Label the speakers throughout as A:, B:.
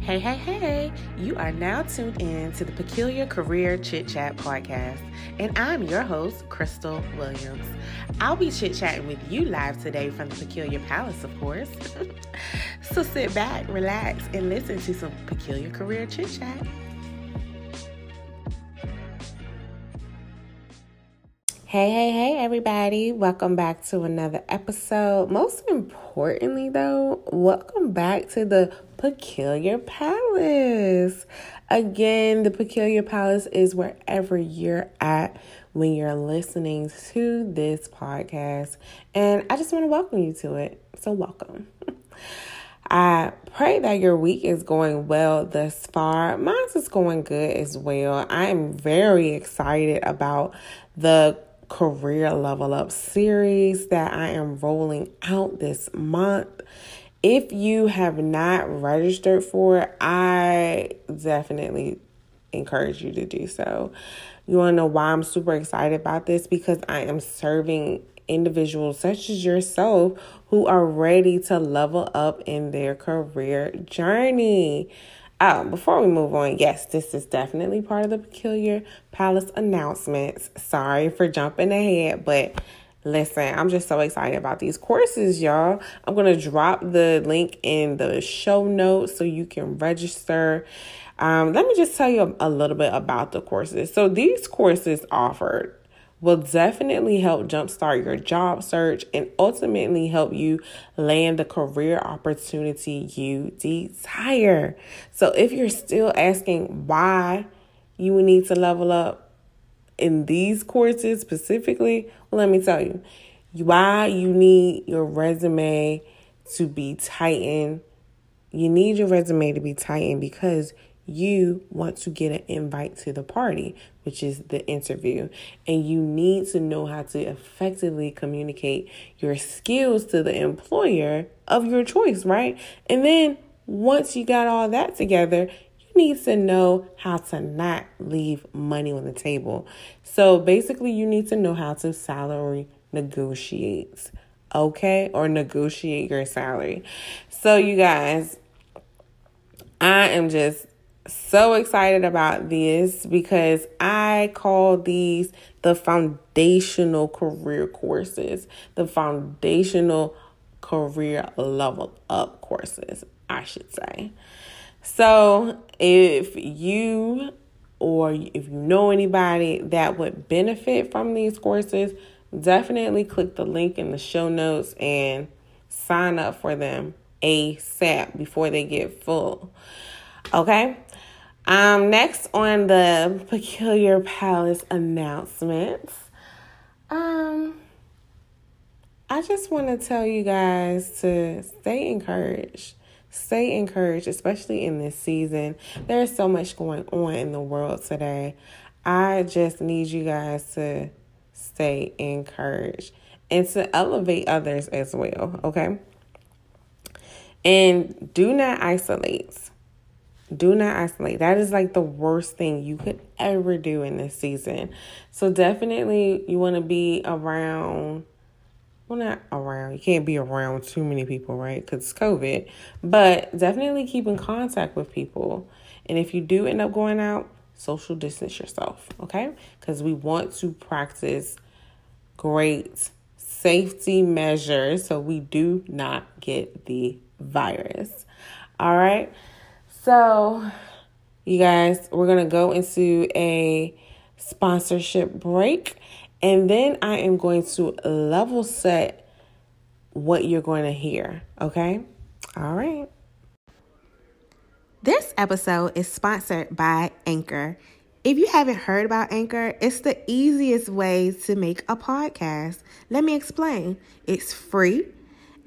A: Hey, hey, hey! You are now tuned in to the Peculiar Career Chit Chat podcast, and I'm your host, Crystal Williams. I'll be chit chatting with you live today from the Peculiar Palace, of course. so sit back, relax, and listen to some Peculiar Career Chit Chat. Hey, hey, hey, everybody. Welcome back to another episode. Most importantly, though, welcome back to the Peculiar Palace. Again, the Peculiar Palace is wherever you're at when you're listening to this podcast. And I just want to welcome you to it. So, welcome. I pray that your week is going well thus far. Mine's is going good as well. I am very excited about the career level up series that I am rolling out this month. If you have not registered for it, I definitely encourage you to do so. You want to know why I'm super excited about this? Because I am serving individuals such as yourself who are ready to level up in their career journey. Um, before we move on, yes, this is definitely part of the Peculiar Palace announcements. Sorry for jumping ahead, but listen, I'm just so excited about these courses, y'all. I'm going to drop the link in the show notes so you can register. Um, let me just tell you a, a little bit about the courses. So, these courses offered will definitely help jumpstart your job search and ultimately help you land the career opportunity you desire. So, if you're still asking why you need to level up in these courses specifically, well, let me tell you why you need your resume to be tightened. You need your resume to be tightened because you want to get an invite to the party, which is the interview. And you need to know how to effectively communicate your skills to the employer of your choice, right? And then once you got all that together, you need to know how to not leave money on the table. So basically, you need to know how to salary negotiate, okay? Or negotiate your salary. So, you guys, I am just so excited about this because I call these the foundational career courses, the foundational career level up courses, I should say. So, if you or if you know anybody that would benefit from these courses, definitely click the link in the show notes and sign up for them ASAP before they get full. Okay? Um, next on the Peculiar Palace announcements, um, I just want to tell you guys to stay encouraged. Stay encouraged, especially in this season. There's so much going on in the world today. I just need you guys to stay encouraged and to elevate others as well, okay? And do not isolate do not isolate. That is like the worst thing you could ever do in this season. So definitely you want to be around well not around. You can't be around too many people, right? Cuz it's COVID. But definitely keep in contact with people. And if you do end up going out, social distance yourself, okay? Cuz we want to practice great safety measures so we do not get the virus. All right? So, you guys, we're going to go into a sponsorship break. And then I am going to level set what you're going to hear. Okay? All right. This episode is sponsored by Anchor. If you haven't heard about Anchor, it's the easiest way to make a podcast. Let me explain. It's free.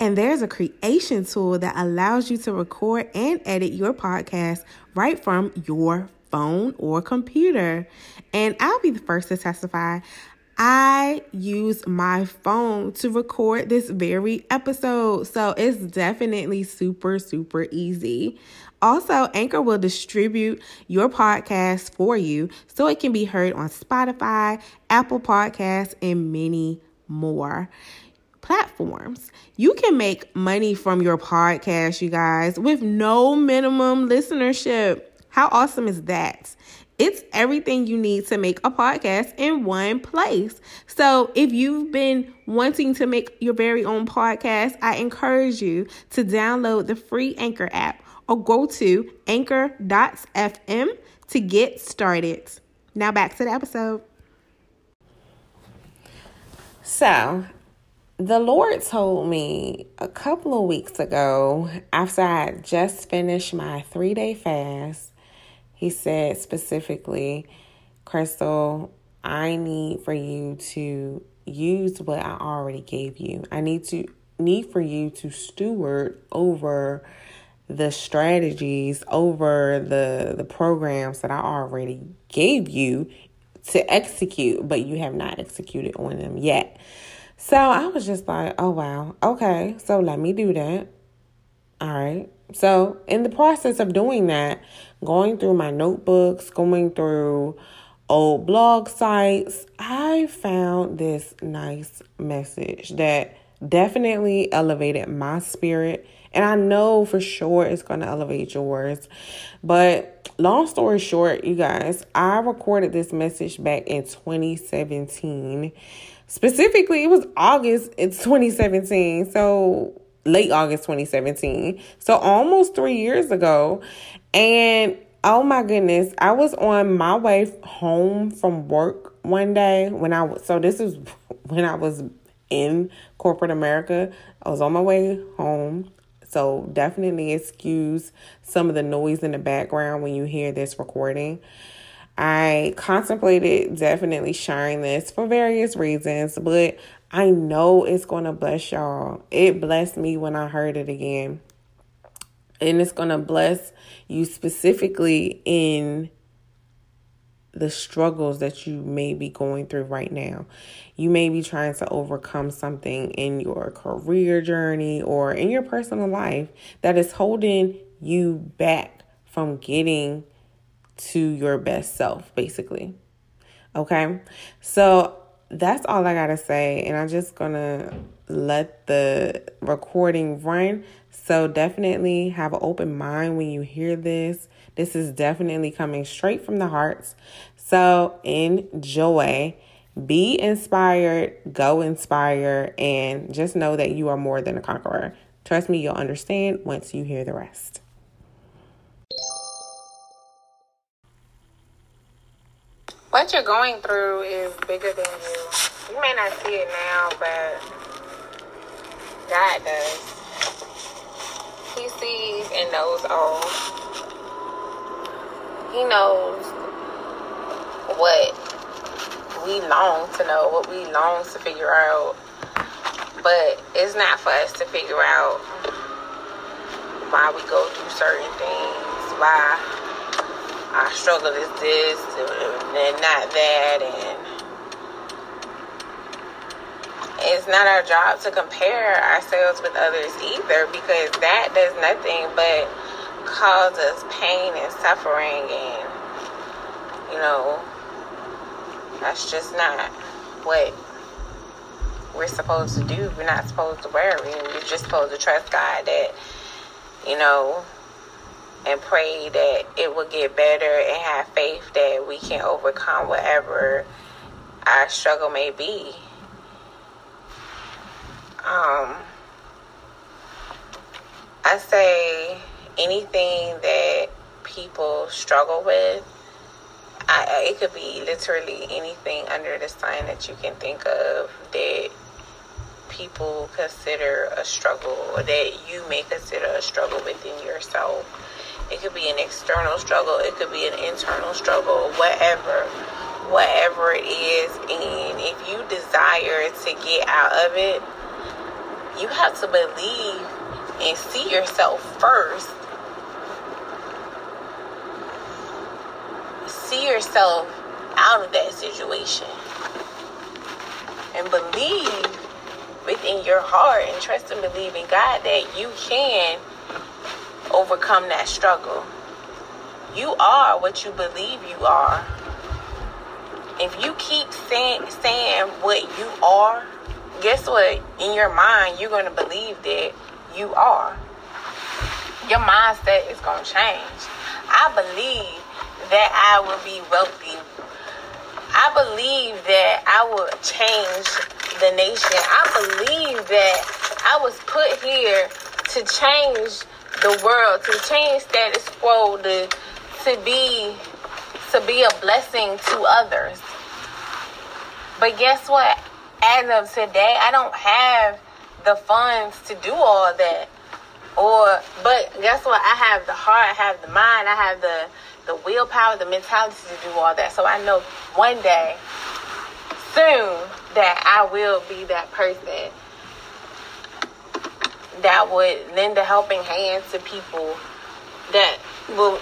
A: And there's a creation tool that allows you to record and edit your podcast right from your phone or computer. And I'll be the first to testify. I use my phone to record this very episode. So it's definitely super, super easy. Also, Anchor will distribute your podcast for you so it can be heard on Spotify, Apple Podcasts, and many more. platforms. You can make money from your podcast, you guys, with no minimum listenership. How awesome is that? It's everything you need to make a podcast in one place. So, if you've been wanting to make your very own podcast, I encourage you to download the free Anchor app or go to anchor.fm to get started. Now, back to the episode. So, the Lord told me a couple of weeks ago, after I had just finished my three day fast, He said specifically, Crystal, I need for you to use what I already gave you. I need to need for you to steward over the strategies over the the programs that I already gave you to execute, but you have not executed on them yet. So I was just like, oh, wow. Okay. So let me do that. All right. So, in the process of doing that, going through my notebooks, going through old blog sites, I found this nice message that definitely elevated my spirit. And I know for sure it's going to elevate yours. But long story short, you guys, I recorded this message back in 2017 Specifically, it was August it's 2017. So late August 2017. So almost 3 years ago. And oh my goodness, I was on my way home from work one day when I was so this is when I was in corporate America. I was on my way home. So definitely excuse some of the noise in the background when you hear this recording. I contemplated definitely sharing this for various reasons, but I know it's going to bless y'all. It blessed me when I heard it again. And it's going to bless you specifically in the struggles that you may be going through right now. You may be trying to overcome something in your career journey or in your personal life that is holding you back from getting to your best self, basically. Okay. So that's all I got to say. And I'm just to let the recording run. So definitely have an open mind when you hear this. This is definitely coming straight from the hearts. So enjoy. Be inspired, go inspire, and just know that you are more than a conqueror. Trust me, you'll understand once you hear the rest.
B: What you're going through is bigger than you. You may not see it now, but God does. He sees and knows all. He knows what we long to know, what we long to figure out. But it's not for us to figure out why we go through certain things, why our struggle is this and not that and it's not our job to compare ourselves with others either because that does nothing but cause us pain and suffering and you know that's just not what we're supposed to do. We're not supposed to worry we're just supposed to trust god that you know and pray that it will get better and have faith that we can overcome whatever our struggle may be. Um, I say anything that people struggle with, I, it could be literally anything under the sun that you can think of that people consider a struggle or that you may consider a struggle within yourself it could be an external struggle, it could be an internal struggle, whatever. Whatever it is, and if you desire to get out of it, you have to believe and see yourself first. See yourself out of that situation. And believe within your heart and trust and believe in God that you can overcome that struggle. You are what you believe you are. If you keep saying, saying what you are guess what? In your mind, you're going to believe that you are. Your mindset is going to change. I believe that I will be wealthy. I believe that I will change the nation. I believe that I was put here to change the world, to change status quo, to to be to be a blessing to others. But guess what? As of today, I don't have the funds to do all that. Or but guess what? I have the heart, I have the mind, I have the the willpower, the mentality to do all that. So I know one day, soon, that I will be that person that would lend a helping hand to people that will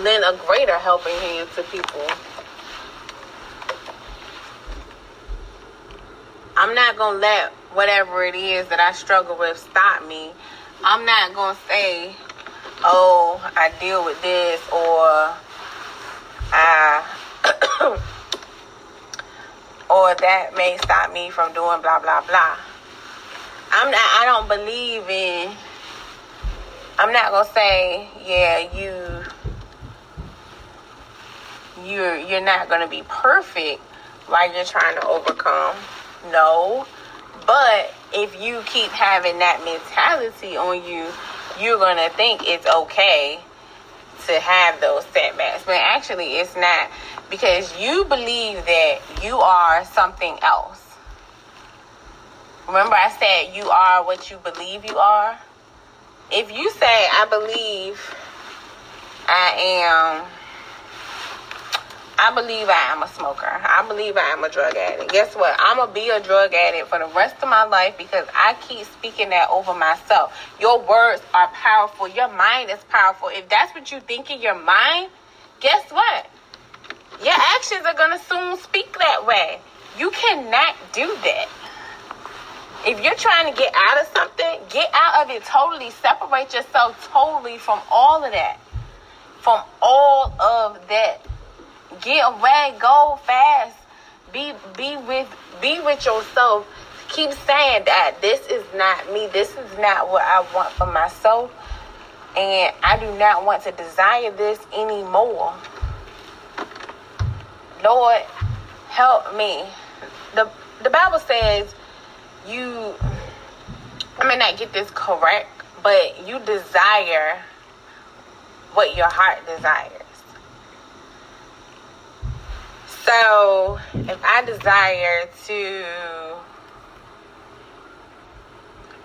B: lend a greater helping hand to people. I'm not to let whatever it is that I struggle with stop me. I'm not to say, oh, I deal with this or I or that may stop me from doing blah blah blah. I'm not I don't believe in I'm not gonna say, yeah, you you're you're not gonna be perfect while you're trying to overcome. No. But if you keep having that mentality on you, you're gonna think it's okay to have those setbacks. But actually, it's not because you believe that you are something else. Remember, I said you are what you believe you are. If you say, I believe I am I believe I am a smoker. I believe I am a drug addict. Guess what? I'm going to be a drug addict for the rest of my life because I keep speaking that over myself. Your words are powerful. Your mind is powerful. If that's what you think in your mind, guess what? Your actions are going to soon speak that way. You cannot do that. If you're trying to get out of something, get out of it totally. Separate yourself totally from all of that. From all of that Get away, go fast. Be be with be with yourself. Keep saying that this is not me. This is not what I want for myself. And I do not want to desire this anymore. Lord, help me. The the Bible says you I may not get this correct, but you desire what your heart desires. So, if I desire to,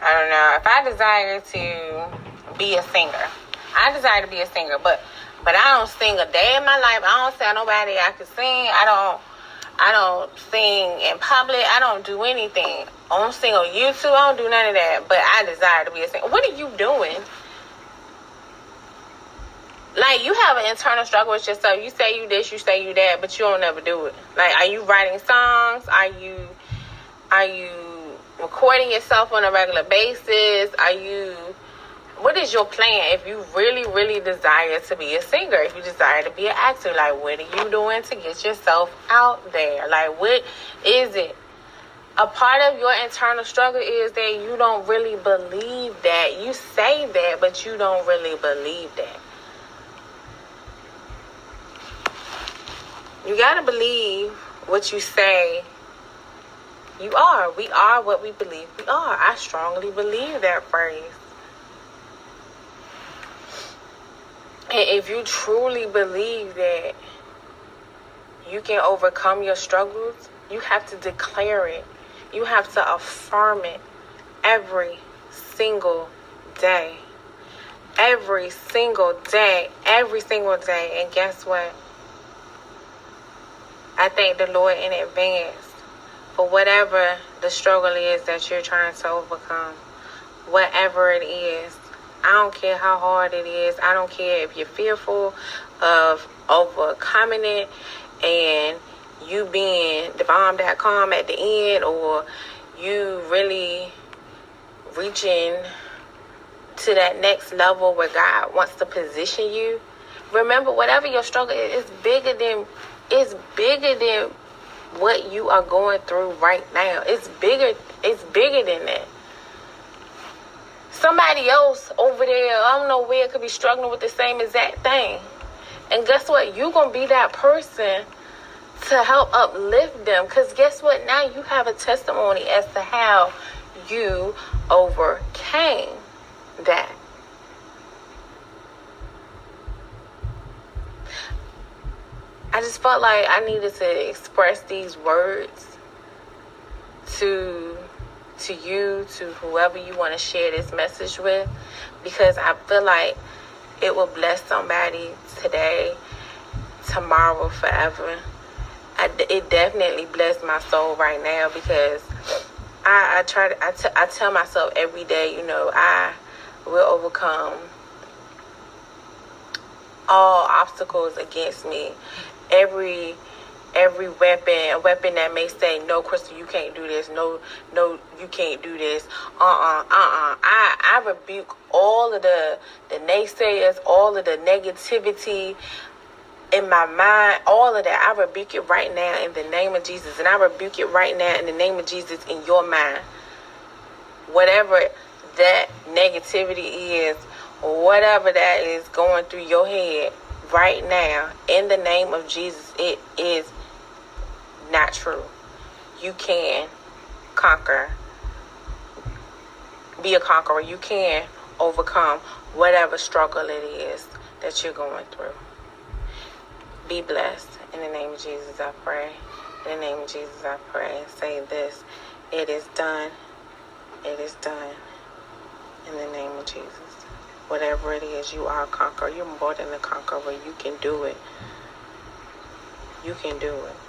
B: I don't know, if I desire to be a singer, I desire to be a singer, but but I don't sing a day in my life. I don't tell nobody I can sing. I don't. I don't sing in public. I don't do anything. I don't sing on YouTube. I don't do none of that. But I desire to be a singer. What are you doing? like you have an internal struggle with yourself. You say you this, you say you that, but you don't ever do it. Like, are you writing songs? Are you are you recording yourself on a regular basis? Are you what is your plan if you really, really desire to be a singer? If you desire to be an actor, like what are you doing to get yourself out there? Like what is it? A part of your internal struggle is that you don't really believe that. You say that, but you don't really believe that. You got to believe what you say you are. We are what we believe we are. I strongly believe that phrase. And if you truly believe that you can overcome your struggles, you have to declare it. You have to affirm it every single day. Every single day. Every single day. And guess what? I thank the Lord in advance for whatever the struggle is that you're trying to overcome. Whatever it is. I don't care how hard it is. I don't care if you're fearful of overcoming it and you being the bomb.com at the end or you really reaching to that next level where God wants to position you. Remember, whatever your struggle is, is bigger than it's bigger than what you are going through right now. It's bigger It's bigger than that. Somebody else over there, I don't know where, could be struggling with the same exact thing. And guess what? You're going to be that person to help uplift them. Because guess what? Now you have a testimony as to how you overcame that. I just felt like I needed to express these words to to you, to whoever you want to share this message with, because I feel like it will bless somebody today, tomorrow, forever. I, it definitely blessed my soul right now because I, I try to, I, t- I tell myself every day, you know, I will overcome all obstacles against me. Every every weapon, a weapon that may say, "No, Crystal, you can't do this. No, no, you can't do this." Uh, uh-uh, uh, uh-uh. I, I rebuke all of the the naysayers, all of the negativity in my mind, all of that. I rebuke it right now in the name of Jesus, and I rebuke it right now in the name of Jesus in your mind. Whatever that negativity is, whatever that is going through your head right now, in the name of Jesus, it is not true. You can conquer, be a conqueror. You can overcome whatever struggle it is that you're going through. Be blessed. In the name of Jesus, I pray. In the name of Jesus, I pray say this It is done. It is done. In the name of Jesus. Whatever it is, you are a conqueror. You're more than a conqueror. You can do it. You can do it.